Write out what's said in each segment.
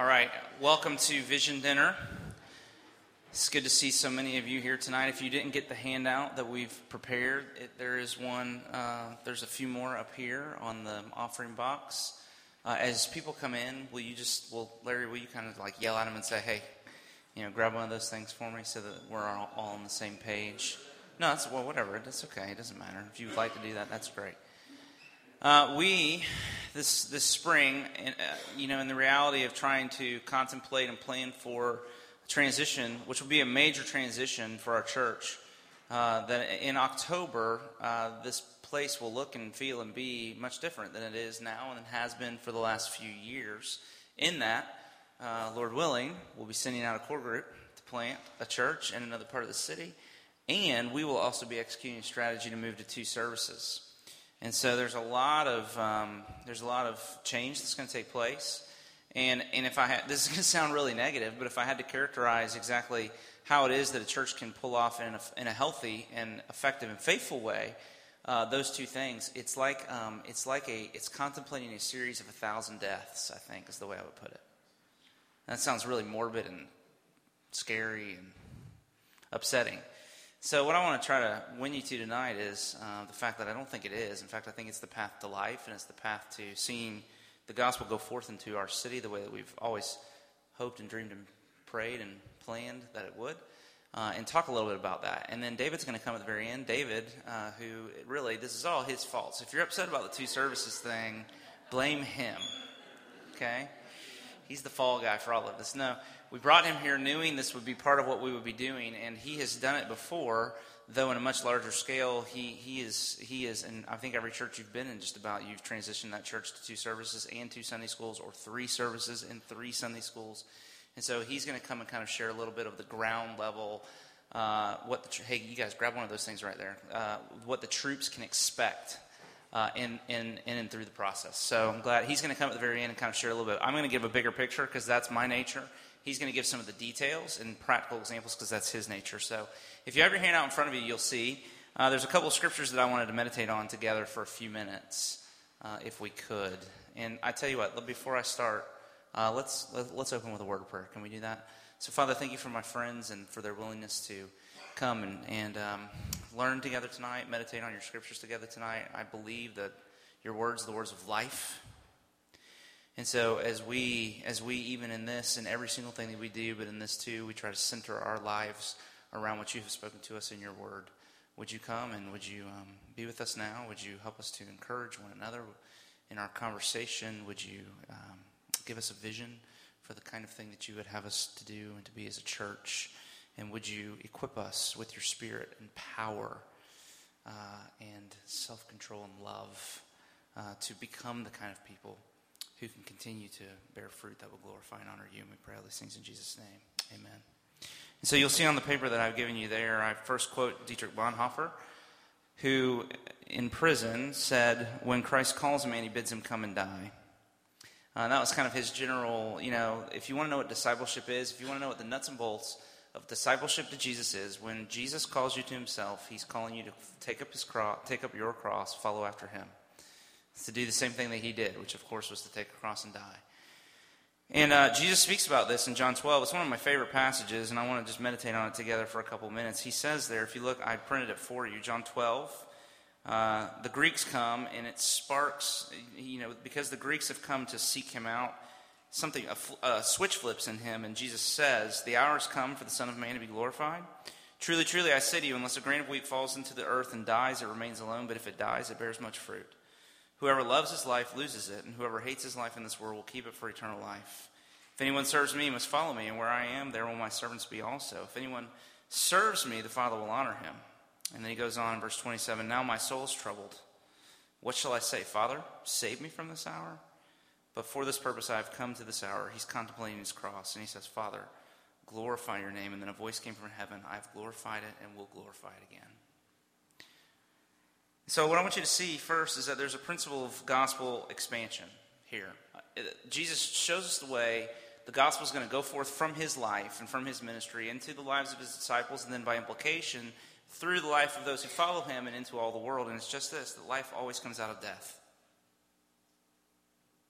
All right, welcome to Vision Dinner. It's good to see so many of you here tonight. If you didn't get the handout that we've prepared, it, there is one, uh, there's a few more up here on the offering box. Uh, as people come in, will you just, well, Larry, will you kind of like yell at them and say, hey, you know, grab one of those things for me so that we're all, all on the same page? No, that's, well, whatever. That's okay. It doesn't matter. If you would like to do that, that's great. Uh, we, this, this spring, uh, you know, in the reality of trying to contemplate and plan for transition, which will be a major transition for our church, uh, that in October, uh, this place will look and feel and be much different than it is now and has been for the last few years. In that, uh, Lord willing, we'll be sending out a core group to plant a church in another part of the city, and we will also be executing a strategy to move to two services. And so there's a lot of um, there's a lot of change that's going to take place. And and if I had this is going to sound really negative, but if I had to characterize exactly how it is that a church can pull off in a, in a healthy and effective and faithful way, uh, those two things, it's like um, it's like a it's contemplating a series of a thousand deaths. I think is the way I would put it. that sounds really morbid and scary and upsetting. So, what I want to try to win you to tonight is uh, the fact that I don't think it is. In fact, I think it's the path to life and it's the path to seeing the gospel go forth into our city the way that we've always hoped and dreamed and prayed and planned that it would. Uh, and talk a little bit about that. And then David's going to come at the very end. David, uh, who really, this is all his fault. So if you're upset about the two services thing, blame him. Okay? He's the fall guy for all of this. No, we brought him here knowing this would be part of what we would be doing, and he has done it before, though in a much larger scale. He, he is, he is, and I think every church you've been in, just about, you've transitioned that church to two services and two Sunday schools, or three services and three Sunday schools. And so he's going to come and kind of share a little bit of the ground level. Uh, what the, hey, you guys, grab one of those things right there. Uh, what the troops can expect uh, in, in, in and through the process. So I'm glad he's going to come at the very end and kind of share a little bit. I'm going to give a bigger picture because that's my nature. He's going to give some of the details and practical examples because that's his nature. So if you have your hand out in front of you, you'll see uh, there's a couple of scriptures that I wanted to meditate on together for a few minutes, uh, if we could. And I tell you what, before I start, uh, let's let, us open with a word of prayer. Can we do that? So, Father, thank you for my friends and for their willingness to come and, and um, learn together tonight, meditate on your scriptures together tonight. I believe that your words, the words of life, and so as we as we even in this and every single thing that we do, but in this too, we try to center our lives around what you have spoken to us in your word. Would you come and would you um, be with us now? Would you help us to encourage one another in our conversation? Would you um, give us a vision for the kind of thing that you would have us to do and to be as a church? And would you equip us with your spirit and power uh, and self control and love uh, to become the kind of people who can continue to bear fruit that will glorify and honor you. And we pray all these things in Jesus' name. Amen. And so you'll see on the paper that I've given you there, I first quote Dietrich Bonhoeffer, who in prison said, When Christ calls a man, he bids him come and die. Uh, that was kind of his general, you know, if you want to know what discipleship is, if you want to know what the nuts and bolts of discipleship to Jesus is, when Jesus calls you to himself, he's calling you to take up his cross, take up your cross, follow after him to do the same thing that he did, which of course was to take a cross and die. And uh, Jesus speaks about this in John 12. It's one of my favorite passages, and I want to just meditate on it together for a couple minutes. He says there, if you look, I printed it for you, John 12. Uh, the Greeks come, and it sparks, you know, because the Greeks have come to seek him out, something, a, a switch flips in him, and Jesus says, The hour has come for the Son of Man to be glorified. Truly, truly, I say to you, unless a grain of wheat falls into the earth and dies, it remains alone, but if it dies, it bears much fruit. Whoever loves his life loses it, and whoever hates his life in this world will keep it for eternal life. If anyone serves me, he must follow me, and where I am, there will my servants be also. If anyone serves me, the Father will honor him. And then he goes on, verse 27 Now my soul is troubled. What shall I say? Father, save me from this hour? But for this purpose I have come to this hour. He's contemplating his cross, and he says, Father, glorify your name. And then a voice came from heaven I have glorified it and will glorify it again. So, what I want you to see first is that there's a principle of gospel expansion here. Uh, Jesus shows us the way the gospel is going to go forth from his life and from his ministry into the lives of his disciples, and then by implication, through the life of those who follow him and into all the world. And it's just this that life always comes out of death.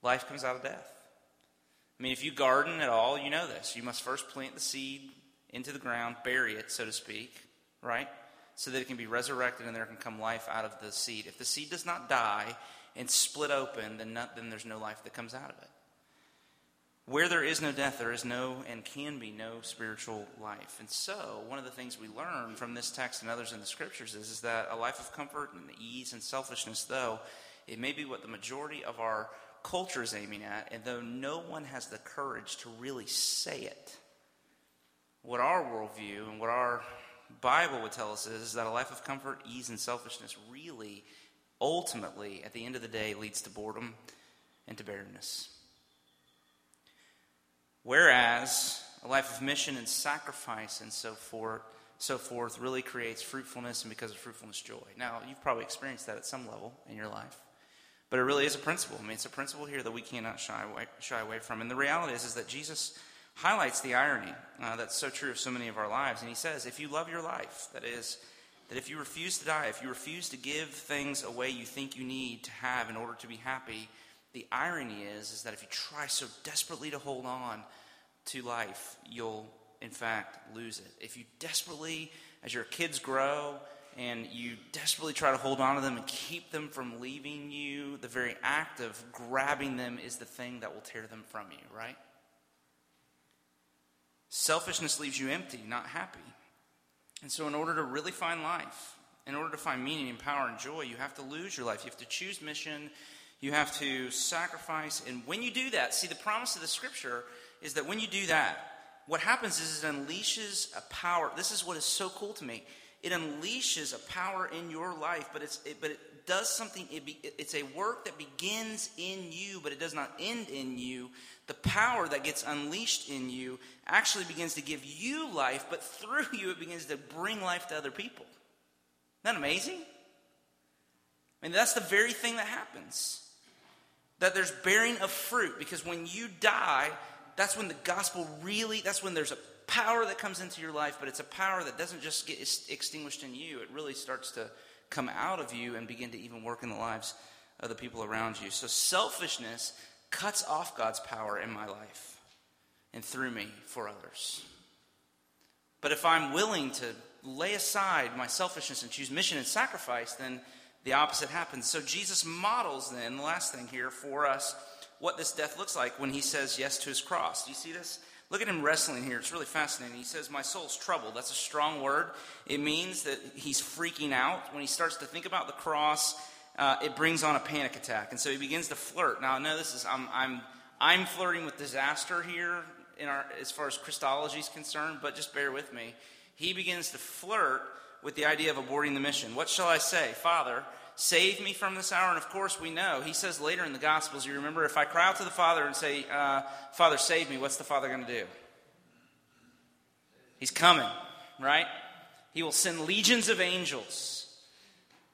Life comes out of death. I mean, if you garden at all, you know this. You must first plant the seed into the ground, bury it, so to speak, right? So that it can be resurrected and there can come life out of the seed. If the seed does not die and split open, then, not, then there's no life that comes out of it. Where there is no death, there is no and can be no spiritual life. And so, one of the things we learn from this text and others in the scriptures is, is that a life of comfort and ease and selfishness, though, it may be what the majority of our culture is aiming at, and though no one has the courage to really say it, what our worldview and what our Bible would tell us is, is that a life of comfort, ease, and selfishness really, ultimately, at the end of the day, leads to boredom and to barrenness. Whereas a life of mission and sacrifice and so forth, so forth really creates fruitfulness and because of fruitfulness, joy. Now, you've probably experienced that at some level in your life. But it really is a principle. I mean, it's a principle here that we cannot shy away, shy away from. And the reality is, is that Jesus highlights the irony uh, that's so true of so many of our lives. And he says, if you love your life, that is, that if you refuse to die, if you refuse to give things away you think you need to have in order to be happy, the irony is, is that if you try so desperately to hold on to life, you'll in fact lose it. If you desperately, as your kids grow, and you desperately try to hold on to them and keep them from leaving you, the very act of grabbing them is the thing that will tear them from you, right? Selfishness leaves you empty, not happy. And so, in order to really find life, in order to find meaning and power and joy, you have to lose your life. You have to choose mission. You have to sacrifice. And when you do that, see, the promise of the scripture is that when you do that, what happens is it unleashes a power. This is what is so cool to me. It unleashes a power in your life, but, it's, it, but it does something. It be, it's a work that begins in you, but it does not end in you. The power that gets unleashed in you actually begins to give you life, but through you, it begins to bring life to other people. Isn't that amazing? I mean, that's the very thing that happens. That there's bearing of fruit, because when you die, that's when the gospel really, that's when there's a power that comes into your life, but it's a power that doesn't just get extinguished in you. It really starts to come out of you and begin to even work in the lives of the people around you. So selfishness cuts off God's power in my life and through me for others. But if I'm willing to lay aside my selfishness and choose mission and sacrifice, then the opposite happens. So Jesus models then, the last thing here for us, what this death looks like when he says yes to his cross. Do you see this? Look at him wrestling here. It's really fascinating. He says, My soul's troubled. That's a strong word. It means that he's freaking out. When he starts to think about the cross, uh, it brings on a panic attack. And so he begins to flirt. Now, I know this is, I'm, I'm, I'm flirting with disaster here in our, as far as Christology is concerned, but just bear with me. He begins to flirt with the idea of aborting the mission. What shall I say? Father, Save me from this hour. And of course, we know. He says later in the Gospels, you remember, if I cry out to the Father and say, uh, Father, save me, what's the Father going to do? He's coming, right? He will send legions of angels.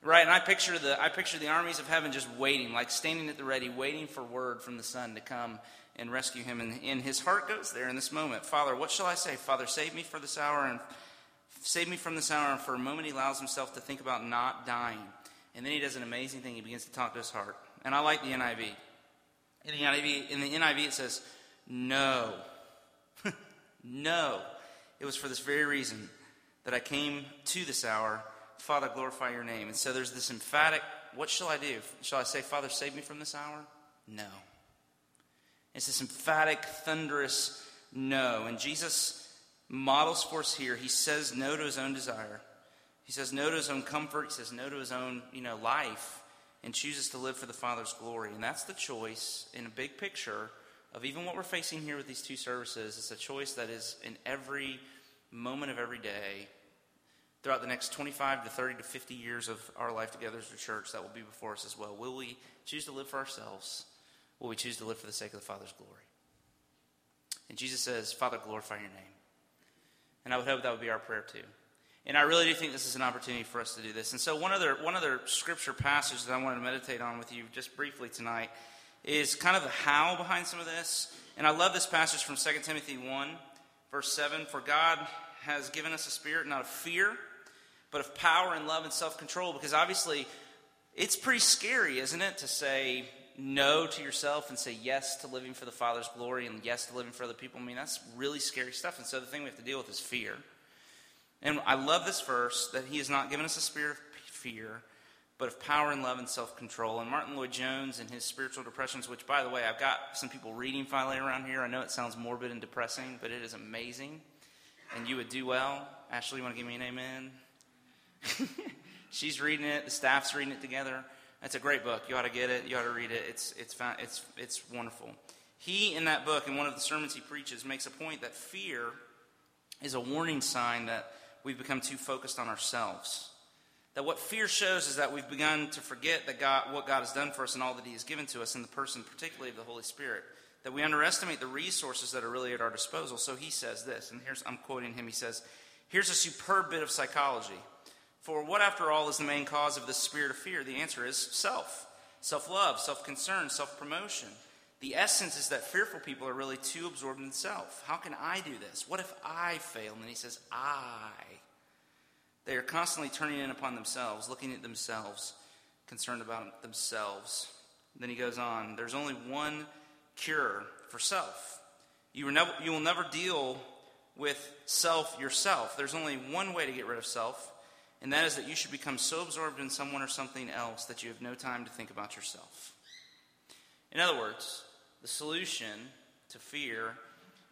Right, and I picture the I picture the armies of heaven just waiting, like standing at the ready, waiting for word from the Son to come and rescue him. And, and his heart goes there in this moment. Father, what shall I say? Father, save me for this hour and save me from this hour. And for a moment, he allows himself to think about not dying. And then he does an amazing thing. He begins to talk to his heart. And I like the NIV. In the NIV, in the NIV it says, No. no. It was for this very reason that I came to this hour. Father, glorify your name. And so there's this emphatic, what shall I do? Shall I say, Father, save me from this hour? No. It's this emphatic, thunderous no. And Jesus models for us here. He says no to his own desire. He says no to his own comfort. He says no to his own, you know, life and chooses to live for the Father's glory. And that's the choice in a big picture of even what we're facing here with these two services. It's a choice that is in every moment of every day throughout the next 25 to 30 to 50 years of our life together as a church that will be before us as well. Will we choose to live for ourselves? Will we choose to live for the sake of the Father's glory? And Jesus says, Father, glorify your name. And I would hope that would be our prayer too. And I really do think this is an opportunity for us to do this. And so, one other, one other scripture passage that I wanted to meditate on with you just briefly tonight is kind of the how behind some of this. And I love this passage from 2 Timothy 1, verse 7 For God has given us a spirit not of fear, but of power and love and self control. Because obviously, it's pretty scary, isn't it, to say, no to yourself and say yes to living for the Father's glory and yes to living for other people, I mean, that's really scary stuff. And so the thing we have to deal with is fear. And I love this verse that He has not given us a spirit of fear, but of power and love and self control. And Martyn Lloyd-Jones and his Spiritual Depressions, which, by the way, I've got some people reading finally around here. I know it sounds morbid and depressing, but it is amazing. And you would do well. Ashley, you want to give me an amen? She's reading it, the staff's reading it together. It's a great book. You ought to get it. You ought to read it. It's, it's, it's, it's wonderful. He, in that book, in one of the sermons he preaches, makes a point that fear is a warning sign that we've become too focused on ourselves. That what fear shows is that we've begun to forget that God, what God has done for us and all that He has given to us in the person, particularly of the Holy Spirit. That we underestimate the resources that are really at our disposal. So he says this, and here's I'm quoting him. He says, "Here's a superb bit of psychology. For what, after all, is the main cause of this spirit of fear? The answer is self, self-love, self-concern, self-promotion." The essence is that fearful people are really too absorbed in self. How can I do this? What if I fail? And then he says, I. They are constantly turning in upon themselves, looking at themselves, concerned about themselves. Then he goes on there's only one cure for self. You, never, you will never deal with self yourself. There's only one way to get rid of self, and that is that you should become so absorbed in someone or something else that you have no time to think about yourself. In other words, the solution to fear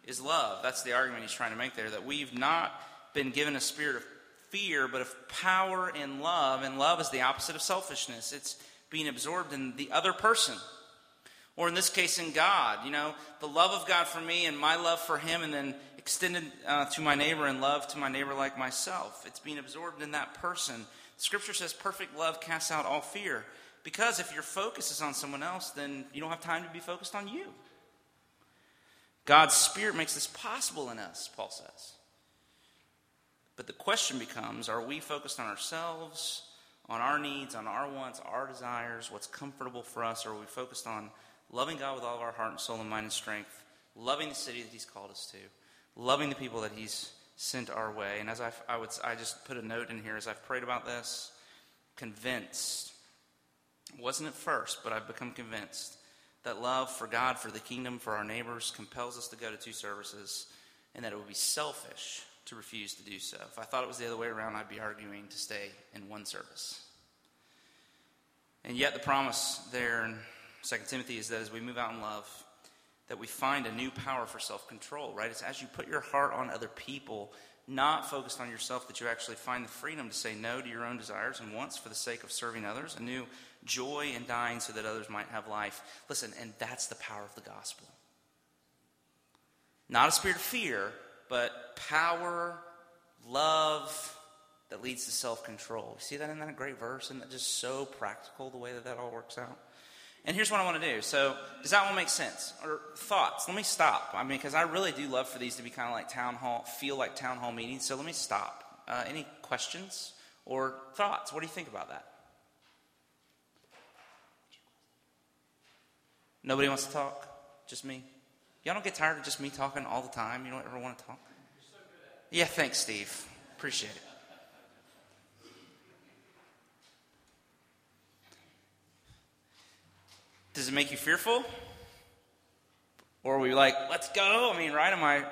is love. That's the argument he's trying to make there that we've not been given a spirit of fear, but of power and love. And love is the opposite of selfishness, it's being absorbed in the other person. Or in this case, in God. You know, the love of God for me and my love for Him, and then extended uh, to my neighbor and love to my neighbor like myself. It's being absorbed in that person. Scripture says perfect love casts out all fear. Because if your focus is on someone else, then you don't have time to be focused on you. God's Spirit makes this possible in us, Paul says. But the question becomes are we focused on ourselves, on our needs, on our wants, our desires, what's comfortable for us, or are we focused on loving God with all of our heart and soul and mind and strength, loving the city that He's called us to, loving the people that He's sent our way? And as I, I, would, I just put a note in here as I've prayed about this, convinced wasn't at first, but I've become convinced that love for God, for the kingdom, for our neighbors compels us to go to two services, and that it would be selfish to refuse to do so. If I thought it was the other way around, I'd be arguing to stay in one service. And yet, the promise there in 2 Timothy is that as we move out in love, that we find a new power for self control, right? It's as you put your heart on other people, not focused on yourself, that you actually find the freedom to say no to your own desires and wants for the sake of serving others, a new joy in dying so that others might have life. Listen, and that's the power of the gospel. Not a spirit of fear, but power, love that leads to self control. See that in that great verse? Isn't that just so practical the way that that all works out? And here's what I want to do. So, does that one make sense? Or thoughts? Let me stop. I mean, because I really do love for these to be kind of like town hall, feel like town hall meetings. So, let me stop. Uh, any questions or thoughts? What do you think about that? Nobody wants to talk? Just me? Y'all don't get tired of just me talking all the time? You don't ever want to talk? Yeah, thanks, Steve. Appreciate it. Does it make you fearful? Or are we like, let's go? I mean, right? Am I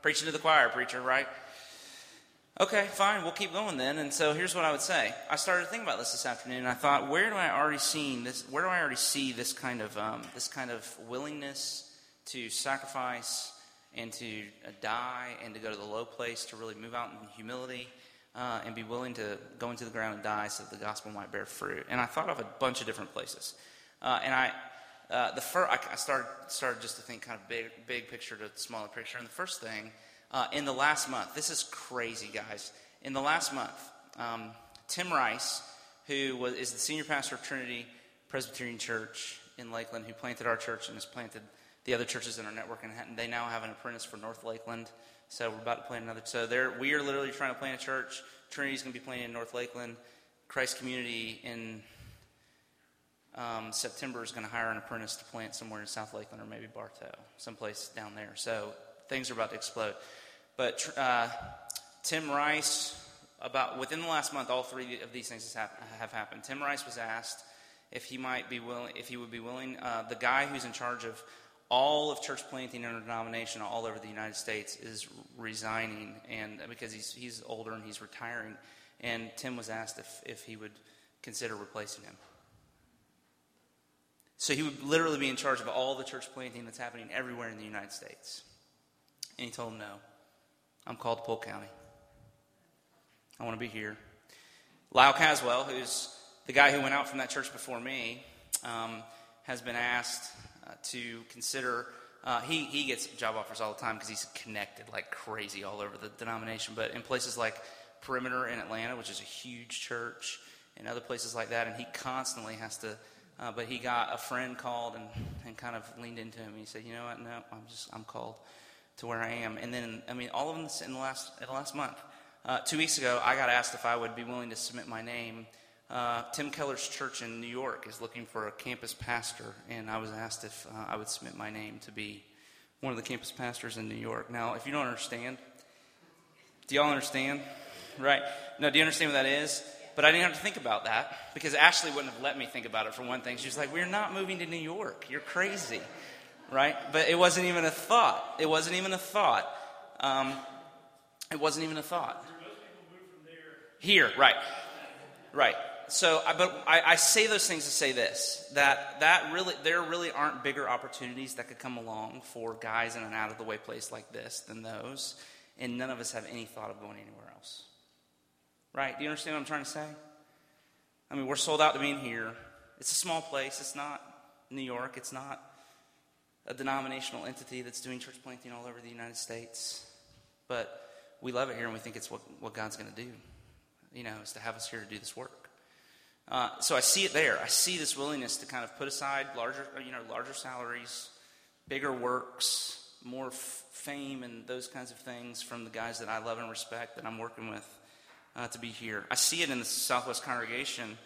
preaching to the choir, preacher, right? Okay, fine, we'll keep going then. And so here's what I would say. I started thinking about this this afternoon, and I thought, where do I already see this? Where do I already see this kind of um, this kind of willingness to sacrifice and to uh, die and to go to the low place to really move out in humility uh, and be willing to go into the ground and die so that the gospel might bear fruit? And I thought of a bunch of different places, uh, and I. Uh, the first, I started started just to think kind of big, big picture to smaller picture. And the first thing uh, in the last month. This is crazy, guys. In the last month, um, Tim Rice, who was, is the senior pastor of Trinity Presbyterian Church in Lakeland, who planted our church and has planted the other churches in our network, and they now have an apprentice for North Lakeland. So we're about to plant another. So there, we are literally trying to plant a church. Trinity's going to be planting in North Lakeland. Christ Community in um, September is going to hire an apprentice to plant somewhere in South Lakeland or maybe Bartow, someplace down there. So things are about to explode. But uh, Tim Rice, about within the last month, all three of these things have happened. Tim Rice was asked if he might be willing, if he would be willing. Uh, the guy who's in charge of all of church planting in our denomination all over the United States is resigning, and because he's he's older and he's retiring, and Tim was asked if if he would consider replacing him. So he would literally be in charge of all the church planting that's happening everywhere in the United States. And he told him, No, I'm called to Polk County. I want to be here. Lyle Caswell, who's the guy who went out from that church before me, um, has been asked to consider. Uh, he, he gets job offers all the time because he's connected like crazy all over the denomination. But in places like Perimeter in Atlanta, which is a huge church, and other places like that, and he constantly has to uh, but he got a friend called and, and kind of leaned into him. He said, "You know what? No, I'm just I'm called to where I am." And then, I mean, all of them in the last in the last month. Uh, two weeks ago, I got asked if I would be willing to submit my name. Uh, Tim Keller's church in New York is looking for a campus pastor, and I was asked if uh, I would submit my name to be one of the campus pastors in New York. Now, if you don't understand, do y'all understand? Right? No, do you understand what that is? But I didn't have to think about that because Ashley wouldn't have let me think about it for one thing. She was like, We're not moving to New York. You're crazy. Right? But it wasn't even a thought. It wasn't even a thought. Um, it wasn't even a thought. Here, right. Right. So, but I, I, say those things to say this: that that really, there really aren't bigger opportunities that could come along for guys in an out of the way place like this than those, and none of us have any thought of going anywhere else. Right? Do you understand what I'm trying to say? I mean, we're sold out to being here. It's a small place. It's not New York. It's not a denominational entity that's doing church planting all over the United States. But we love it here and we think it's what, what God's going to do, you know, is to have us here to do this work. Uh, so I see it there. I see this willingness to kind of put aside larger, you know, larger salaries, bigger works, more f- fame, and those kinds of things from the guys that I love and respect that I'm working with uh, to be here. I see it in the Southwest congregation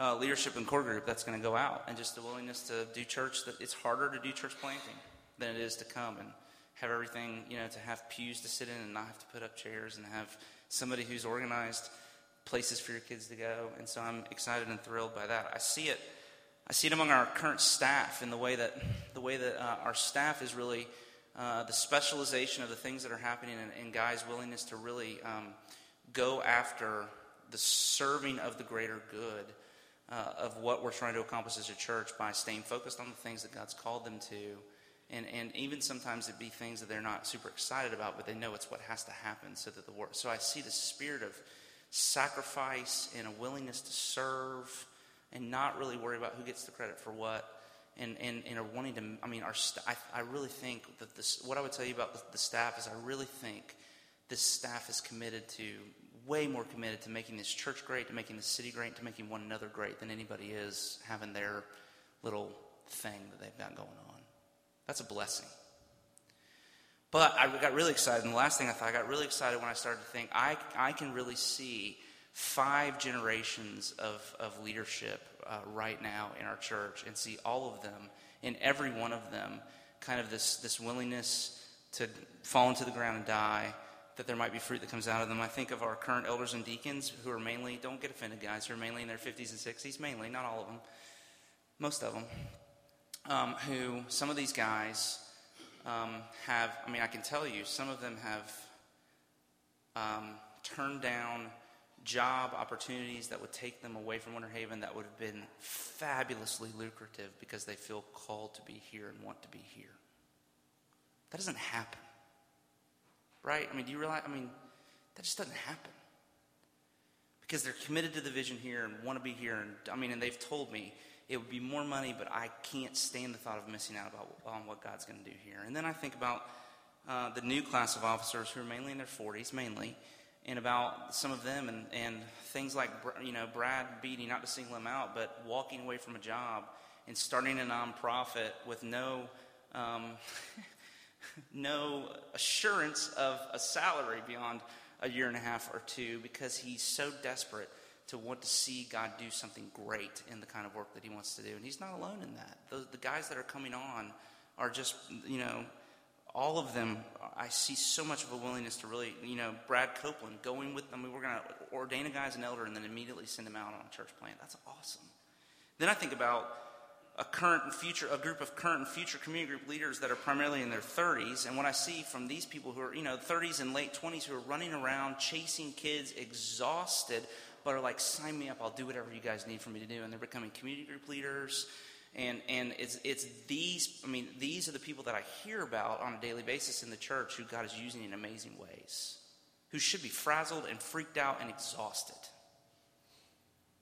uh, leadership and core group that's going to go out, and just the willingness to do church. That it's harder to do church planting than it is to come and have everything, you know, to have pews to sit in and not have to put up chairs and have somebody who's organized places for your kids to go. And so I'm excited and thrilled by that. I see it. I see it among our current staff in the way that the way that uh, our staff is really uh, the specialization of the things that are happening and, and guys' willingness to really um, go after the serving of the greater good uh, of what we're trying to accomplish as a church by staying focused on the things that God's called them to. And, and even sometimes it'd be things that they're not super excited about, but they know it's what has to happen so that the work. So I see the spirit of sacrifice and a willingness to serve and not really worry about who gets the credit for what. And, and, and are wanting to, I mean, our st- I, I really think that this, what I would tell you about the, the staff is I really think this staff is committed to, way more committed to making this church great, to making the city great, to making one another great than anybody is having their little thing that they've got going on. That's a blessing. But I got really excited, and the last thing I thought, I got really excited when I started to think, I, I can really see five generations of, of leadership uh, right now in our church and see all of them, in every one of them, kind of this, this willingness to fall into the ground and die, that there might be fruit that comes out of them. I think of our current elders and deacons who are mainly, don't get offended, guys, who are mainly in their 50s and 60s, mainly, not all of them, most of them, um, who some of these guys um, have, I mean, I can tell you, some of them have um, turned down job opportunities that would take them away from Winter Haven that would have been fabulously lucrative because they feel called to be here and want to be here. That doesn't happen. Right? I mean, do you realize? I mean, that just doesn't happen. Because they're committed to the vision here and want to be here. And I mean, and they've told me it would be more money, but I can't stand the thought of missing out about on what God's going to do here. And then I think about uh, the new class of officers who are mainly in their 40s, mainly, and about some of them and, and things like, you know, Brad Beatty, not to single him out, but walking away from a job and starting a nonprofit with no um, no assurance of a salary beyond a year and a half or two because he's so desperate to want to see God do something great in the kind of work that he wants to do. And he's not alone in that. The, the guys that are coming on are just, you know, all of them, I see so much of a willingness to really, you know, Brad Copeland going with, I mean, we're going to ordain a guy as an elder and then immediately send him out on a church plant. That's awesome. Then I think about a current and future, a group of current and future community group leaders that are primarily in their 30s. And what I see from these people who are, you know, 30s and late 20s who are running around chasing kids, exhausted, but are like, sign me up, I'll do whatever you guys need for me to do. And they're becoming community group leaders. And, and it's, it's these, I mean, these are the people that I hear about on a daily basis in the church who God is using in amazing ways, who should be frazzled and freaked out and exhausted.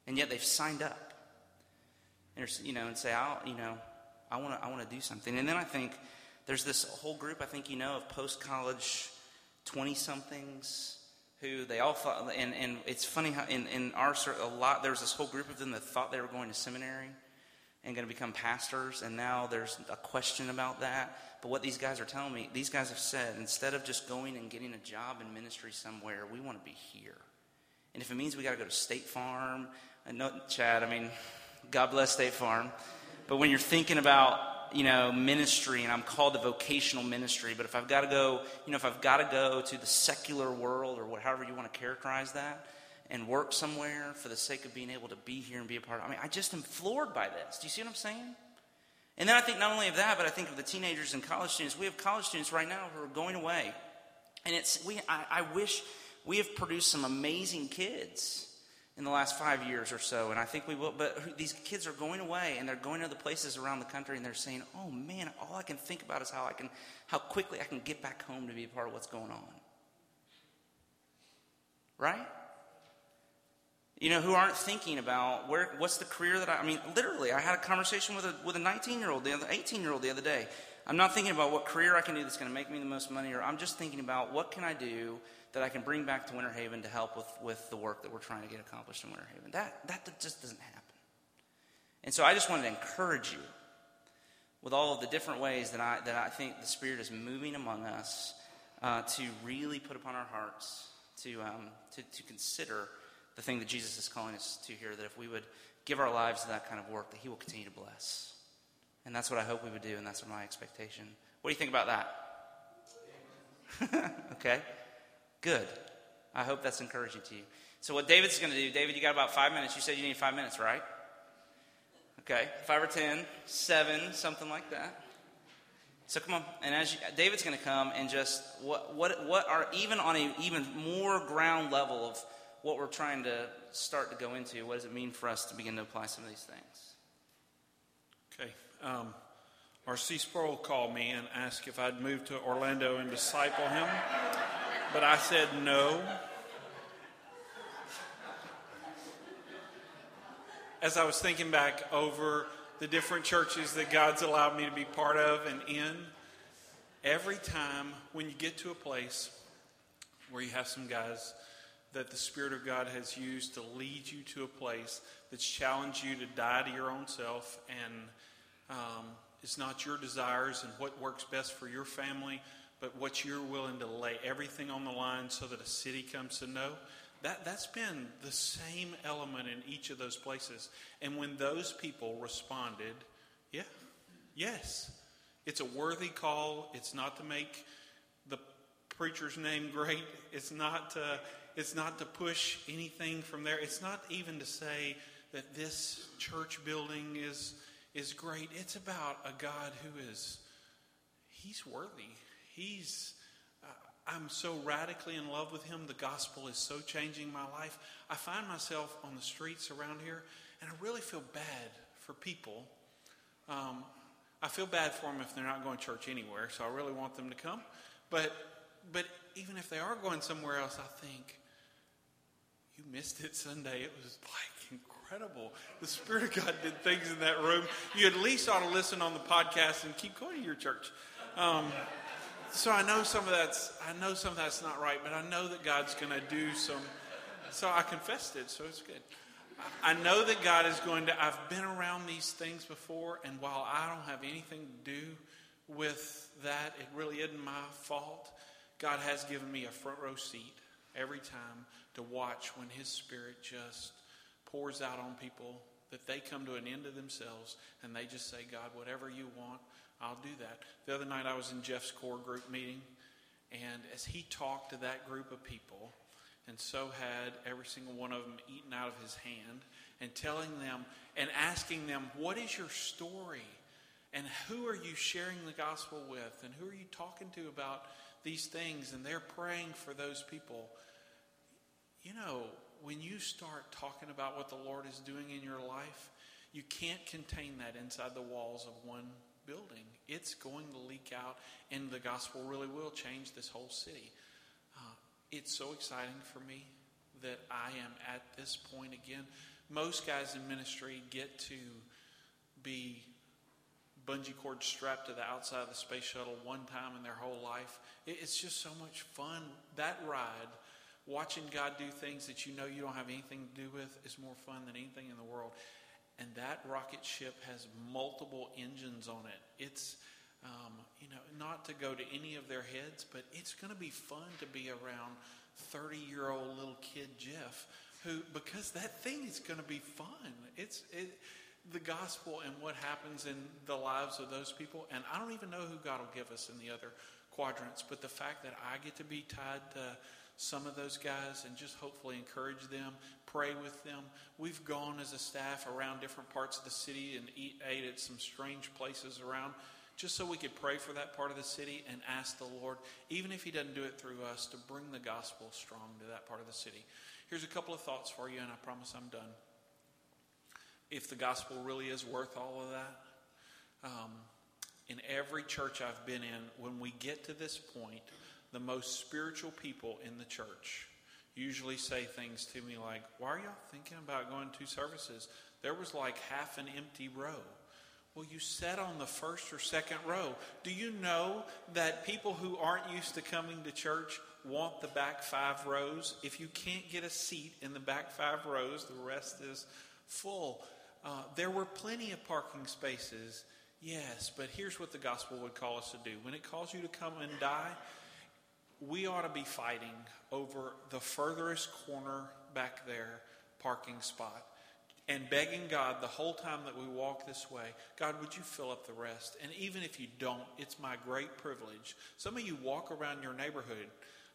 And yet they've signed up And, you know, and say, I'll, you know, I want to, I want to do something. And then I think there's this whole group, I think you know, of post college 20 somethings who they all thought, and, and it's funny how in, in our, a lot, there was this whole group of them that thought they were going to seminary and going to become pastors, and now there's a question about that. But what these guys are telling me, these guys have said, instead of just going and getting a job in ministry somewhere, we want to be here. And if it means we got to go to State Farm, and no, Chad, I mean, God bless State Farm. But when you're thinking about, you know, ministry, and I'm called to vocational ministry, but if I've got to go, you know, if I've got to go to the secular world or whatever you want to characterize that, and work somewhere for the sake of being able to be here and be a part of I mean, I just am floored by this. Do you see what I'm saying? And then I think not only of that, but I think of the teenagers and college students. We have college students right now who are going away. And it's we I, I wish we have produced some amazing kids in the last five years or so, and I think we will. But these kids are going away, and they're going to other places around the country, and they're saying, "Oh man, all I can think about is how I can, how quickly I can get back home to be a part of what's going on." Right? You know, who aren't thinking about where, what's the career that I, I mean, literally, I had a conversation with a with a 19 year old, the other 18 year old the other day. I'm not thinking about what career I can do that's going to make me the most money, or I'm just thinking about what can I do that I can bring back to Winter Haven to help with, with the work that we're trying to get accomplished in Winter Haven. That, that just doesn't happen. And so I just wanted to encourage you with all of the different ways that I, that I think the Spirit is moving among us uh, to really put upon our hearts to, um, to, to consider the thing that Jesus is calling us to here, that if we would give our lives to that kind of work, that He will continue to bless. And that's what I hope we would do, and that's my expectation. What do you think about that? okay. Good. I hope that's encouraging to you. So, what David's going to do, David, you got about five minutes. You said you need five minutes, right? Okay, five or ten, seven, something like that. So come on, and as you, David's going to come and just what what what are even on a even more ground level of what we're trying to start to go into. What does it mean for us to begin to apply some of these things? Um, R.C. Sproul called me and asked if I'd move to Orlando and disciple him. But I said no. As I was thinking back over the different churches that God's allowed me to be part of and in, every time when you get to a place where you have some guys that the Spirit of God has used to lead you to a place that's challenged you to die to your own self and um, it's not your desires and what works best for your family, but what you're willing to lay everything on the line so that a city comes to know, that, that's been the same element in each of those places. And when those people responded, yeah, yes, it's a worthy call. It's not to make the preacher's name great. It's not to, it's not to push anything from there. It's not even to say that this church building is, is great. It's about a God who is, he's worthy. He's, uh, I'm so radically in love with him. The gospel is so changing my life. I find myself on the streets around here, and I really feel bad for people. Um, I feel bad for them if they're not going to church anywhere, so I really want them to come. But, but even if they are going somewhere else, I think, you missed it Sunday. It was like incredible. The Spirit of God did things in that room. You at least ought to listen on the podcast and keep going to your church. Um, so I know some of that's I know some of that's not right, but I know that God's going to do some. So I confessed it, so it's good. I know that God is going to. I've been around these things before, and while I don't have anything to do with that, it really isn't my fault. God has given me a front row seat every time to watch when His Spirit just pours out on people that they come to an end of themselves and they just say, God, whatever you want, I'll do that. The other night I was in Jeff's core group meeting, and as he talked to that group of people, and so had every single one of them eaten out of his hand, and telling them and asking them, What is your story? And who are you sharing the gospel with? And who are you talking to about these things? And they're praying for those people. You know, when you start talking about what the Lord is doing in your life, you can't contain that inside the walls of one building. It's going to leak out, and the gospel really will change this whole city. Uh, it's so exciting for me that I am at this point again. Most guys in ministry get to be bungee cord strapped to the outside of the space shuttle one time in their whole life. It's just so much fun. That ride, watching God do things that you know you don't have anything to do with, is more fun than anything in the world. And that rocket ship has multiple engines on it. It's, um, you know, not to go to any of their heads, but it's going to be fun to be around 30 year old little kid Jeff who, because that thing is going to be fun. It's, it, the gospel and what happens in the lives of those people. And I don't even know who God will give us in the other quadrants, but the fact that I get to be tied to some of those guys and just hopefully encourage them, pray with them. We've gone as a staff around different parts of the city and eat, ate at some strange places around just so we could pray for that part of the city and ask the Lord, even if He doesn't do it through us, to bring the gospel strong to that part of the city. Here's a couple of thoughts for you, and I promise I'm done if the gospel really is worth all of that. Um, in every church I've been in, when we get to this point, the most spiritual people in the church usually say things to me like, Why are y'all thinking about going to services? There was like half an empty row. Well, you sat on the first or second row. Do you know that people who aren't used to coming to church want the back five rows? If you can't get a seat in the back five rows, the rest is full. Uh, there were plenty of parking spaces, yes, but here's what the gospel would call us to do. When it calls you to come and die, we ought to be fighting over the furthest corner back there parking spot and begging God the whole time that we walk this way, God, would you fill up the rest? And even if you don't, it's my great privilege. Some of you walk around your neighborhood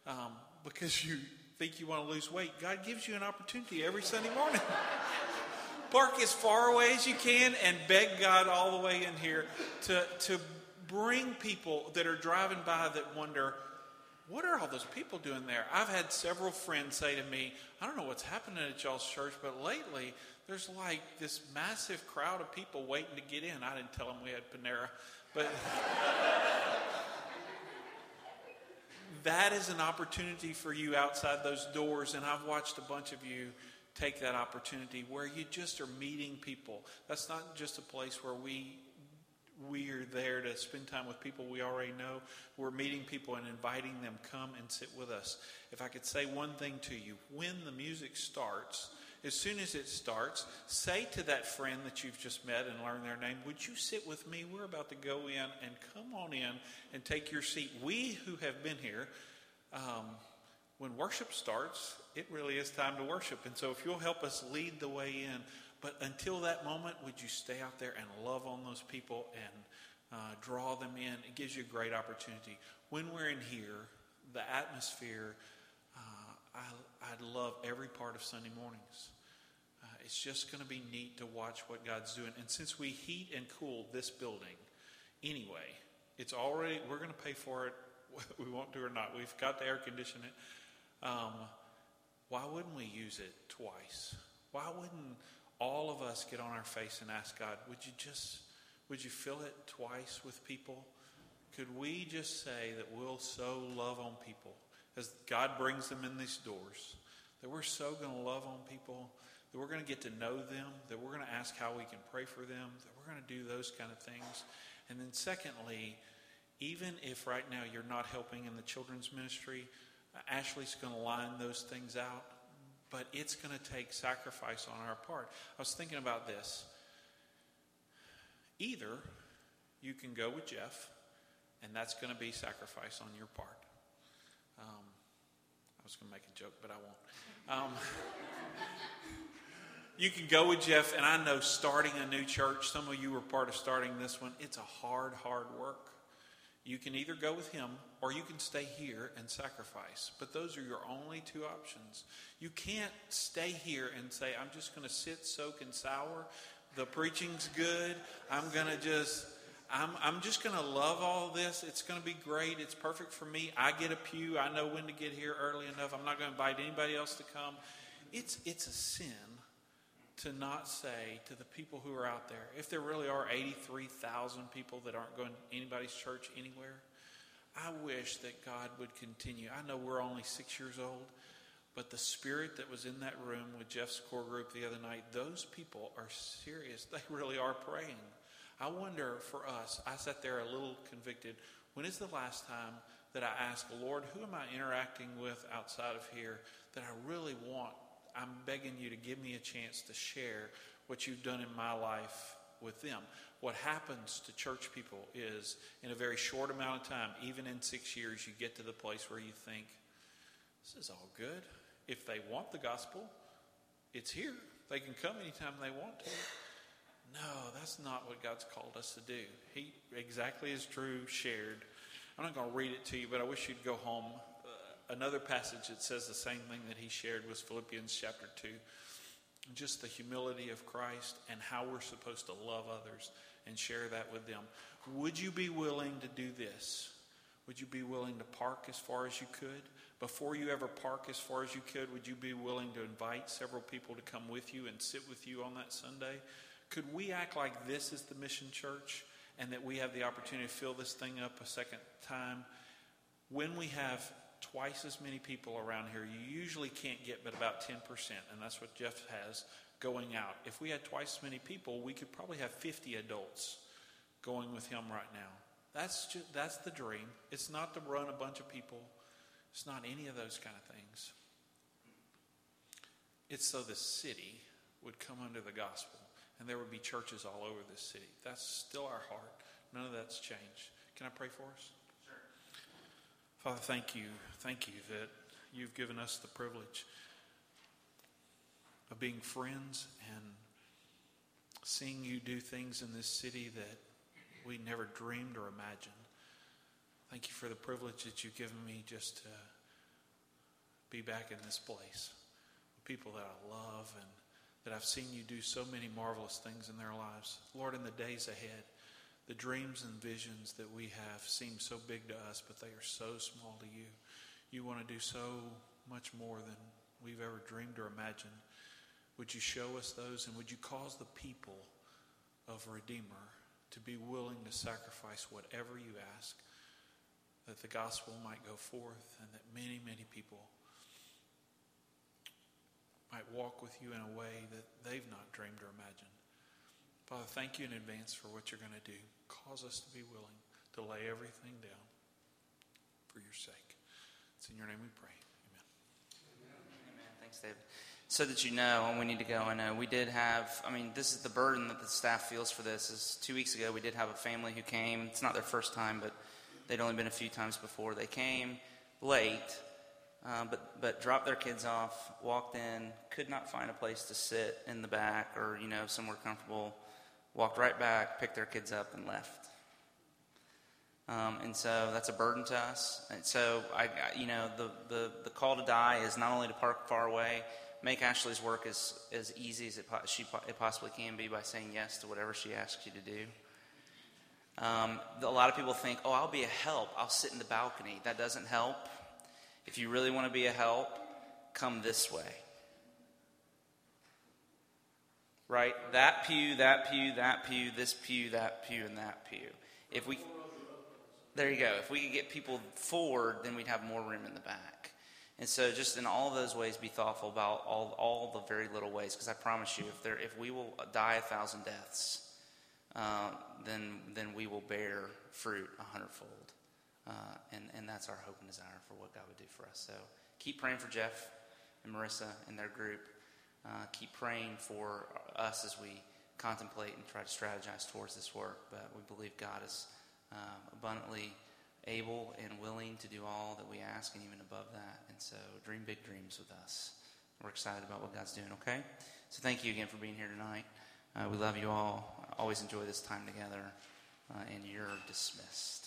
um, because you think you want to lose weight. God gives you an opportunity every Sunday morning. park as far away as you can and beg God all the way in here to, to bring people that are driving by that wonder, what are all those people doing there? I've had several friends say to me, I don't know what's happening at y'all's church, but lately there's like this massive crowd of people waiting to get in. I didn't tell them we had Panera, but that is an opportunity for you outside those doors. And I've watched a bunch of you take that opportunity where you just are meeting people. That's not just a place where we we are there to spend time with people we already know. We're meeting people and inviting them come and sit with us. If I could say one thing to you, when the music starts, as soon as it starts, say to that friend that you've just met and learned their name, Would you sit with me? We're about to go in and come on in and take your seat. We who have been here, um, when worship starts, it really is time to worship. And so if you'll help us lead the way in, but until that moment, would you stay out there and love on those people and uh, draw them in? It gives you a great opportunity. When we're in here, the atmosphere, uh, I, I love every part of Sunday mornings. Uh, it's just going to be neat to watch what God's doing. And since we heat and cool this building anyway, it's already, we're going to pay for it, we want to or not. We've got to air condition it. Um, why wouldn't we use it twice? Why wouldn't all of us get on our face and ask God, would you just, would you fill it twice with people? Could we just say that we'll so love on people as God brings them in these doors, that we're so going to love on people, that we're going to get to know them, that we're going to ask how we can pray for them, that we're going to do those kind of things. And then, secondly, even if right now you're not helping in the children's ministry, uh, Ashley's going to line those things out, but it's going to take sacrifice on our part. I was thinking about this. Either you can go with Jeff, and that's going to be sacrifice on your part. Um, I was going to make a joke, but I won't. Um, you can go with Jeff, and I know starting a new church, some of you were part of starting this one, it's a hard, hard work. You can either go with him or you can stay here and sacrifice. But those are your only two options. You can't stay here and say, I'm just going to sit, soak, and sour. The preaching's good. I'm going to just. I'm, I'm just going to love all this. It's going to be great. It's perfect for me. I get a pew. I know when to get here early enough. I'm not going to invite anybody else to come. It's, it's a sin to not say to the people who are out there, if there really are 83,000 people that aren't going to anybody's church anywhere, I wish that God would continue. I know we're only six years old, but the spirit that was in that room with Jeff's core group the other night, those people are serious. They really are praying. I wonder for us, I sat there a little convicted. When is the last time that I asked, Lord, who am I interacting with outside of here that I really want? I'm begging you to give me a chance to share what you've done in my life with them. What happens to church people is, in a very short amount of time, even in six years, you get to the place where you think, this is all good. If they want the gospel, it's here. They can come anytime they want to. No, that's not what God's called us to do. He exactly as Drew shared. I'm not going to read it to you, but I wish you'd go home. Another passage that says the same thing that he shared was Philippians chapter 2. Just the humility of Christ and how we're supposed to love others and share that with them. Would you be willing to do this? Would you be willing to park as far as you could? Before you ever park as far as you could, would you be willing to invite several people to come with you and sit with you on that Sunday? Could we act like this is the mission church and that we have the opportunity to fill this thing up a second time? When we have twice as many people around here, you usually can't get but about 10%, and that's what Jeff has going out. If we had twice as many people, we could probably have 50 adults going with him right now. That's just, that's the dream. It's not to run a bunch of people. It's not any of those kind of things. It's so the city would come under the gospel and there would be churches all over this city. That's still our heart. None of that's changed. Can I pray for us? Father, thank you. Thank you that you've given us the privilege of being friends and seeing you do things in this city that we never dreamed or imagined. Thank you for the privilege that you've given me just to be back in this place with people that I love and that I've seen you do so many marvelous things in their lives. Lord, in the days ahead, the dreams and visions that we have seem so big to us, but they are so small to you. You want to do so much more than we've ever dreamed or imagined. Would you show us those and would you cause the people of Redeemer to be willing to sacrifice whatever you ask, that the gospel might go forth and that many, many people might walk with you in a way that they've not dreamed or imagined. Father, thank you in advance for what you're going to do. Cause us to be willing to lay everything down for your sake. It's in your name we pray. Amen. Amen. Thanks, David. So that you know, and we need to go, know we did have, I mean, this is the burden that the staff feels for this. Is two weeks ago, we did have a family who came. It's not their first time, but they'd only been a few times before. They came late, uh, but but dropped their kids off, walked in, could not find a place to sit in the back or you know somewhere comfortable. Walked right back, picked their kids up, and left. Um, and so that's a burden to us. And so I, I, you know, the, the the call to die is not only to park far away, make Ashley's work as as easy as it, she, it possibly can be by saying yes to whatever she asks you to do. Um, a lot of people think, oh, I'll be a help. I'll sit in the balcony. That doesn't help. If you really want to be a help, come this way. Right? That pew, that pew, that pew, this pew, that pew, and that pew. If we there you go. If we could get people forward, then we'd have more room in the back. And so, just in all those ways, be thoughtful about all, all the very little ways, because I promise you, if there, if we will die a thousand deaths, uh, then then we will bear fruit a hundredfold. Uh, and, and that's our hope and desire for what God would do for us. So keep praying for Jeff and Marissa and their group. Uh, keep praying for us as we contemplate and try to strategize towards this work. But we believe God is uh, abundantly able and willing to do all that we ask and even above that. And so dream big dreams with us. We're excited about what God's doing, okay? So thank you again for being here tonight. Uh, we love you all. Always enjoy this time together, uh, and you're dismissed.